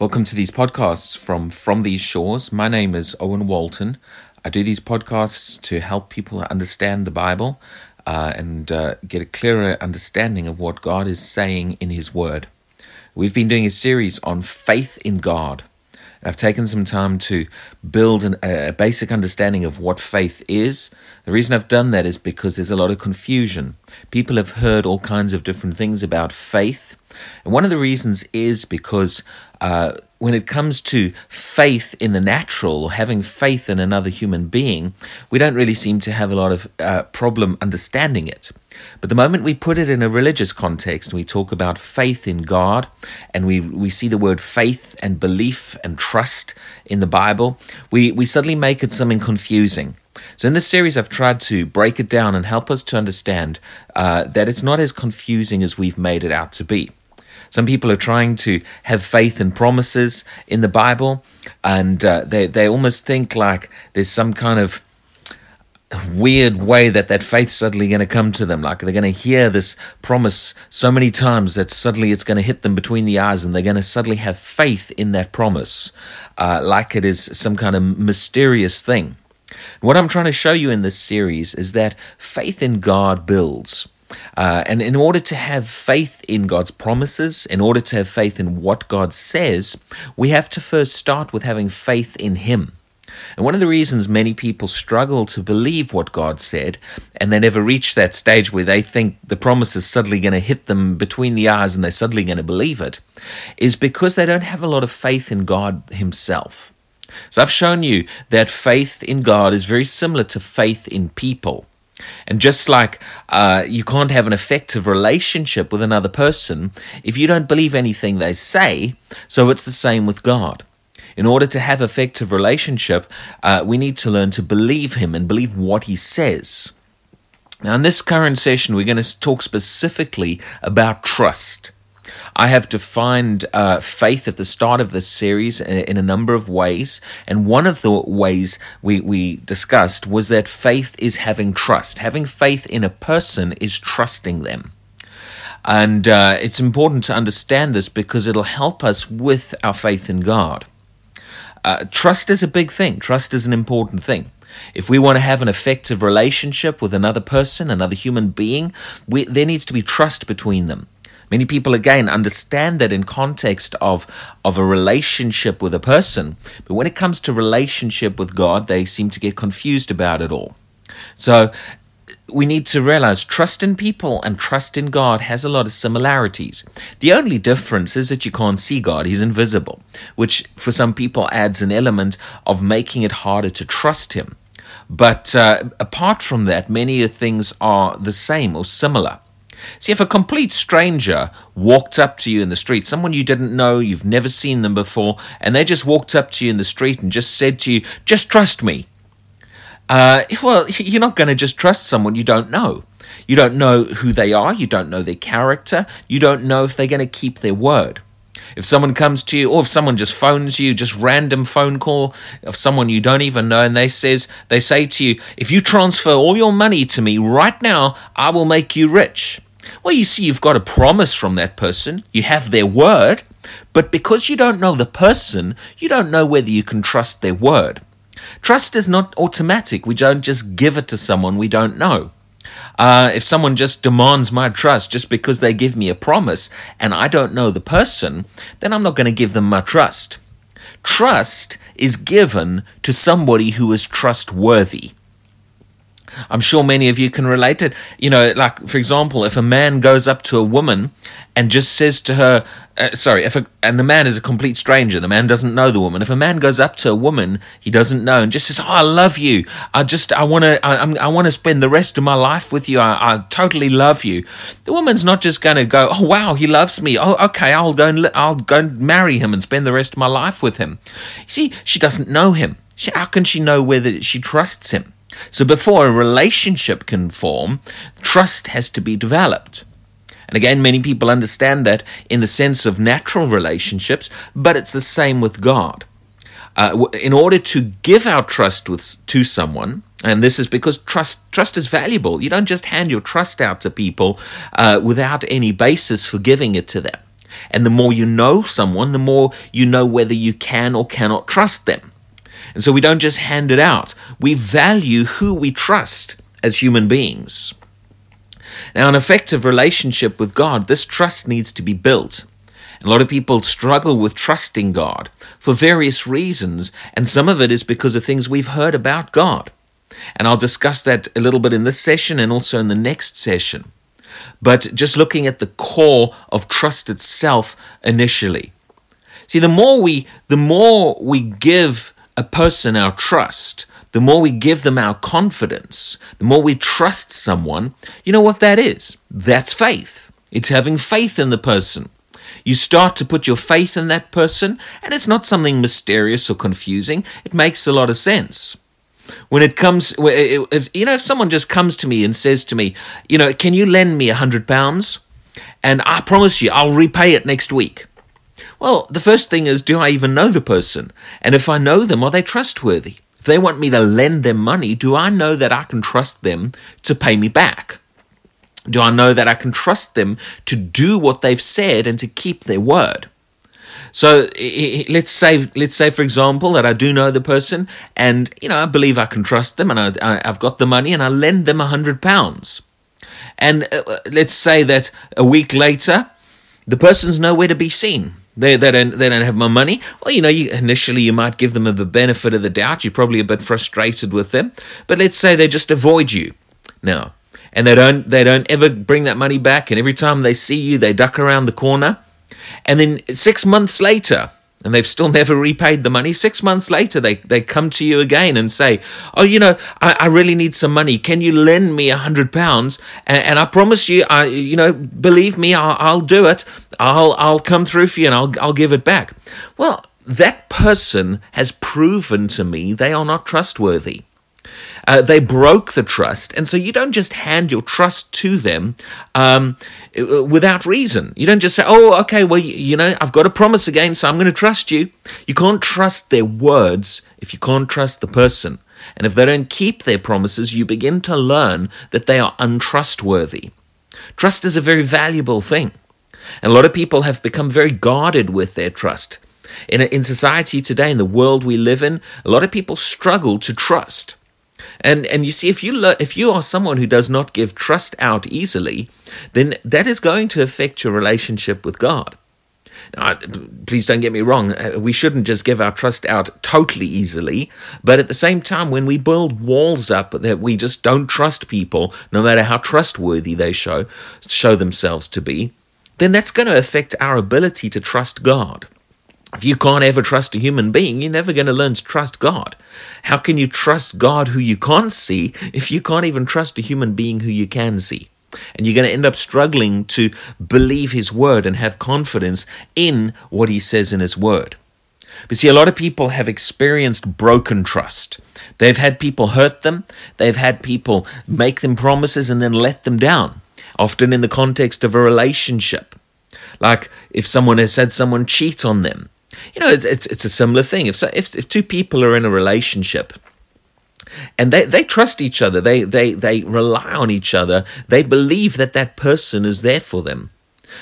Welcome to these podcasts from From These Shores. My name is Owen Walton. I do these podcasts to help people understand the Bible uh, and uh, get a clearer understanding of what God is saying in His Word. We've been doing a series on faith in God. I've taken some time to build an, a basic understanding of what faith is. The reason I've done that is because there's a lot of confusion. People have heard all kinds of different things about faith. And one of the reasons is because uh, when it comes to faith in the natural, or having faith in another human being, we don't really seem to have a lot of uh, problem understanding it. But the moment we put it in a religious context, we talk about faith in God, and we, we see the word faith and belief and trust in the Bible, we, we suddenly make it something confusing. So, in this series, I've tried to break it down and help us to understand uh, that it's not as confusing as we've made it out to be. Some people are trying to have faith in promises in the Bible, and uh, they, they almost think like there's some kind of weird way that that faith's suddenly going to come to them. Like they're going to hear this promise so many times that suddenly it's going to hit them between the eyes and they're going to suddenly have faith in that promise, uh, like it is some kind of mysterious thing. What I'm trying to show you in this series is that faith in God builds. Uh, and in order to have faith in God's promises, in order to have faith in what God says, we have to first start with having faith in Him. And one of the reasons many people struggle to believe what God said, and they never reach that stage where they think the promise is suddenly going to hit them between the eyes and they're suddenly going to believe it, is because they don't have a lot of faith in God Himself. So I've shown you that faith in God is very similar to faith in people. And just like uh, you can't have an effective relationship with another person if you don't believe anything they say, so it's the same with God. In order to have effective relationship, uh, we need to learn to believe Him and believe what He says. Now, in this current session, we're going to talk specifically about trust. I have defined uh, faith at the start of this series in, a number of ways. And one of the ways we, we discussed was that faith is having trust. Having faith in a person is trusting them. And uh, it's important to understand this because it'll help us with our faith in God. Uh, trust is a big thing, trust is an important thing. If we want to have an effective relationship with another person, another human being, we, there needs to be trust between them. Many people, again, understand that in context of, of a relationship with a person, but when it comes to relationship with God, they seem to get confused about it all. So we need to realize trust in people and trust in God has a lot of similarities. The only difference is that you can't see God, He's invisible, which for some people adds an element of making it harder to trust Him. But uh, apart from that, many things are the same or similar. See, if a complete stranger walked up to you in the street, someone you didn't know, you've never seen them before, and they just walked up to you in the street and just said to you, just trust me. Uh, well, you're not going to just trust someone you don't know. You don't know who they are, you don't know their character, you don't know if they're going to keep their word. If someone comes to you, or if someone just phones you, just random phone call of someone you don't even know, and they says they say to you, "If you transfer all your money to me right now, I will make you rich." Well, you see, you've got a promise from that person, you have their word, but because you don't know the person, you don't know whether you can trust their word. Trust is not automatic. We don't just give it to someone we don't know. Uh, if someone just demands my trust just because they give me a promise and I don't know the person, then I'm not going to give them my trust. Trust is given to somebody who is trustworthy. I'm sure many of you can relate it. You know, like for example, if a man goes up to a woman and just says to her, uh, sorry, if a, and the man is a complete stranger, the man doesn't know the woman. If a man goes up to a woman he doesn't know and just says, "Oh, I love you. I just I want to I, I want to spend the rest of my life with you. I, I totally love you." The woman's not just going to go, "Oh, wow, he loves me. Oh, okay, I'll go and I'll go and marry him and spend the rest of my life with him." You see, she doesn't know him. She, how can she know whether she trusts him? So before a relationship can form, trust has to be developed. And again, many people understand that in the sense of natural relationships, but it's the same with God. Uh, in order to give our trust with, to someone, and this is because trust trust is valuable. You don't just hand your trust out to people uh, without any basis for giving it to them. And the more you know someone, the more you know whether you can or cannot trust them. And so we don't just hand it out, we value who we trust as human beings. Now, an effective relationship with God, this trust needs to be built. A lot of people struggle with trusting God for various reasons, and some of it is because of things we've heard about God. And I'll discuss that a little bit in this session and also in the next session. But just looking at the core of trust itself initially. See, the more we the more we give a person our trust, the more we give them our confidence, the more we trust someone, you know what that is? That's faith. It's having faith in the person. You start to put your faith in that person, and it's not something mysterious or confusing. It makes a lot of sense. When it comes, if, you know, if someone just comes to me and says to me, you know, can you lend me a hundred pounds? And I promise you, I'll repay it next week. Well, the first thing is, do I even know the person? And if I know them, are they trustworthy? If they want me to lend them money, do I know that I can trust them to pay me back? Do I know that I can trust them to do what they've said and to keep their word? So let's say, let's say, for example, that I do know the person, and you know I believe I can trust them, and I, have got the money, and I lend them a hundred pounds. And uh, let's say that a week later, the person's nowhere to be seen. They, they don't they don't have my money. Well, you know, you, initially you might give them a benefit of the doubt. You're probably a bit frustrated with them, but let's say they just avoid you now, and they don't they don't ever bring that money back. And every time they see you, they duck around the corner. And then six months later, and they've still never repaid the money. Six months later, they, they come to you again and say, Oh, you know, I, I really need some money. Can you lend me a hundred pounds? And, I promise you, I, you know, believe me, I'll, I'll do it. I'll, I'll come through for you and I'll, I'll give it back. Well, that person has proven to me they are not trustworthy. Uh, they broke the trust, and so you don't just hand your trust to them um, without reason. You don't just say, "Oh, okay, well, you, you know, I've got a promise again, so I'm going to trust you." You can't trust their words if you can't trust the person. And if they don't keep their promises, you begin to learn that they are untrustworthy. Trust is a very valuable thing. And a lot of people have become very guarded with their trust. In, in society today, in the world we live in, a lot of people struggle to trust. And and you see, if you if you are someone who does not give trust out easily, then that is going to affect your relationship with God. Now, please don't get me wrong. Uh, we shouldn't just give our trust out totally easily, but at the same time, when we build walls up that we just don't trust people, no matter how trustworthy they show show themselves to be, then that's going to affect our ability to trust God. If you can't ever trust a human being, you're never going to learn to trust God. How can you trust God who you can't see if you can't even trust a human being who you can see? And you're going to end up struggling to believe His word and have confidence in what He says in His word. But see, a lot of people have experienced broken trust. They've had people hurt them, they've had people make them promises and then let them down, often in the context of a relationship. Like if someone has said someone cheat on them, you know, it's, it's, it's a similar thing. If, so, if, if two people are in a relationship, and they, they trust each other they, they, they rely on each other they believe that that person is there for them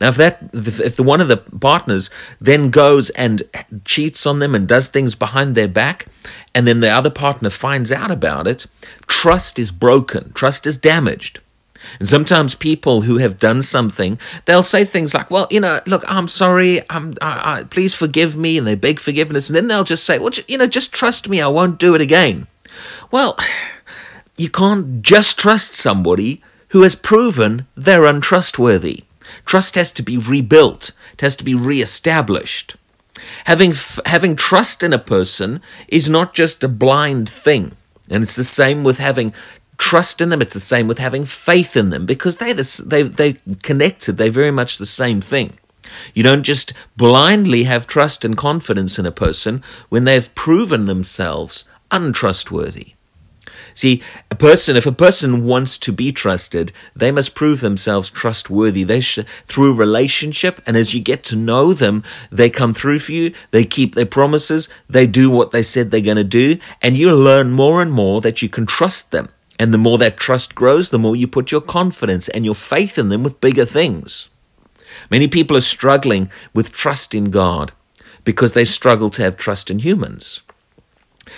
now if that if the one of the partners then goes and cheats on them and does things behind their back and then the other partner finds out about it trust is broken trust is damaged and sometimes people who have done something, they'll say things like, "Well, you know, look, I'm sorry. I'm, I, I, please forgive me," and they beg forgiveness, and then they'll just say, "Well, you know, just trust me. I won't do it again." Well, you can't just trust somebody who has proven they're untrustworthy. Trust has to be rebuilt. It has to be reestablished. Having having trust in a person is not just a blind thing. And it's the same with having trust in them. It's the same with having faith in them because they they they connected. They're very much the same thing. You don't just blindly have trust and confidence in a person when they've proven themselves untrustworthy. See, a person, if a person wants to be trusted, they must prove themselves trustworthy. They sh- through relationship, and as you get to know them, they come through for you. They keep their promises. They do what they said they're going to do, and you learn more and more that you can trust them. And the more that trust grows, the more you put your confidence and your faith in them with bigger things. Many people are struggling with trust in God because they struggle to have trust in humans.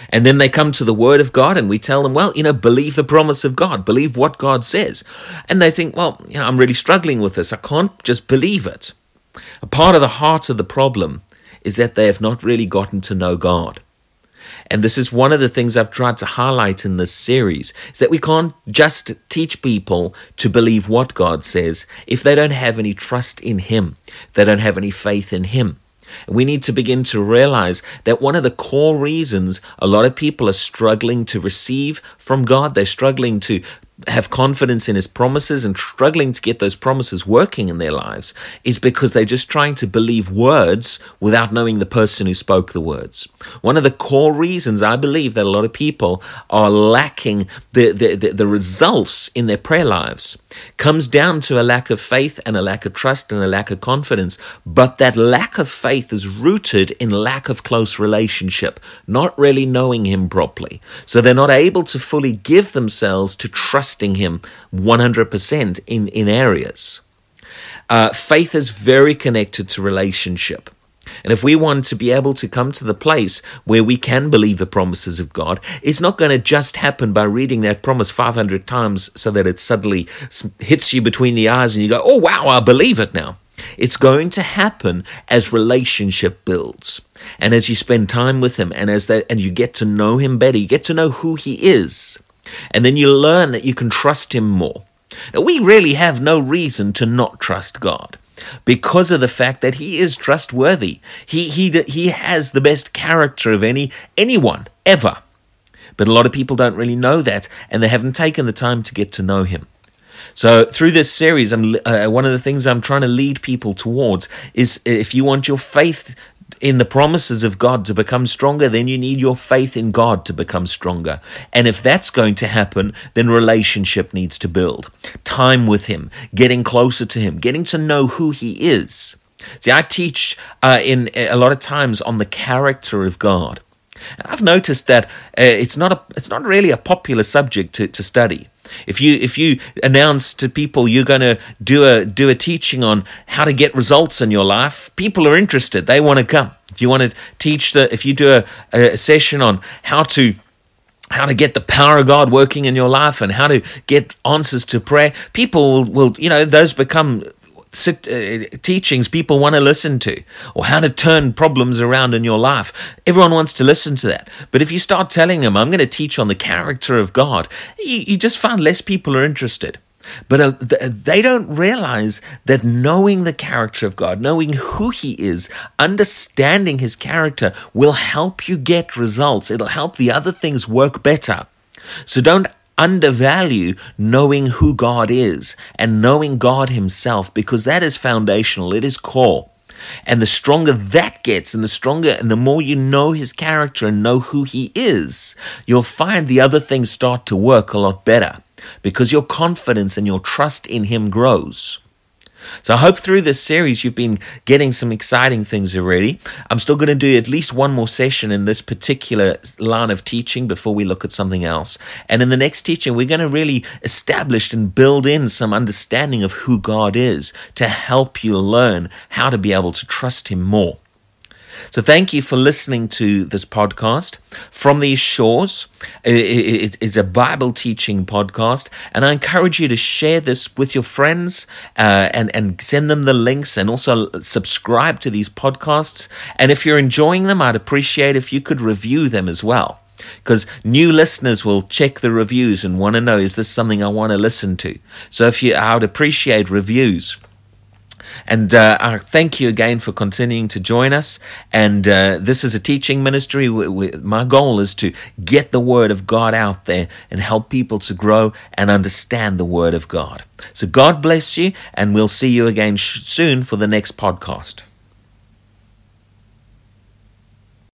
And then they come to the Word of God and we tell them, well, you know, believe the promise of God, believe what God says. And they think, well, you know, I'm really struggling with this. I can't just believe it. A part of the heart of the problem is that they have not really gotten to know God. And this is one of the things I've tried to highlight in this series is that we can't just teach people to believe what God says if they don't have any trust in Him, they don't have any faith in Him. We need to begin to realize that one of the core reasons a lot of people are struggling to receive from God, they're struggling to have confidence in his promises and struggling to get those promises working in their lives is because they're just trying to believe words without knowing the person who spoke the words. One of the core reasons I believe that a lot of people are lacking the, the, the, the results in their prayer lives comes down to a lack of faith and a lack of trust and a lack of confidence. But that lack of faith is rooted in lack of close relationship, not really knowing him properly. So they're not able to fully give themselves to trust trusting Him 100% in, in areas. Uh, faith is very connected to relationship. And if we want to be able to come to the place where we can believe the promises of God, it's not going to just happen by reading that promise 500 times so that it suddenly hits you between the eyes and you go, oh, wow, I believe it now. It's going to happen as relationship builds. And as you spend time with him and as that and you get to know him better, you get to know who he is. And then you learn that you can trust Him more. Now, we really have no reason to not trust God because of the fact that He is trustworthy. He, he, he has the best character of any anyone ever. But a lot of people don't really know that, and they haven't taken the time to get to know Him. So through this series, I'm, uh, one of the things I'm trying to lead people towards is if you want your faith in the promises of God to become stronger, then you need your faith in God to become stronger. And if that's going to happen, then relationship needs to build. Time with Him, getting closer to Him, getting to know who He is. See, I teach uh, in a lot of times on the character of God. I've noticed that uh, it's not a, it's not really a popular subject to, to study. If you if you announce to people you're going to do a do a teaching on how to get results in your life, people are interested. They want to come. If you want to teach the if you do a, a session on how to how to get the power of God working in your life and how to get answers to prayer, people will, will you know, those become sit, uh, teachings people want to listen to or how to turn problems around in your life. Everyone wants to listen to that. But if you start telling them, I'm going to teach on the character of God, you, you just find less people are interested. But uh, they don't realize that knowing the character of God, knowing who He is, understanding His character will help you get results. It'll help the other things work better. So don't undervalue knowing who God is and knowing God Himself because that is foundational, it is core. And the stronger that gets, and the stronger and the more you know His character and know who He is, you'll find the other things start to work a lot better because your confidence and your trust in Him grows. So I hope through this series you've been getting some exciting things already. I'm still going to do at least one more session in this particular line of teaching before we look at something else. And in the next teaching, we're going to really establish and build in some understanding of who God is to help you learn how to be able to trust Him more. So thank you for listening to this podcast. From These Shores it is a Bible teaching podcast, and I encourage you to share this with your friends uh, and, and send them the links and also subscribe to these podcasts. And if you're enjoying them, I'd appreciate if you could review them as well because new listeners will check the reviews and want to know is this something I want to listen to. So if you, I would appreciate reviews. And uh, I thank you again for continuing to join us. And uh, this is a teaching ministry. We, we, my goal is to get the Word of God out there and help people to grow and understand the Word of God. So God bless you, and we'll see you again sh- soon for the next podcast.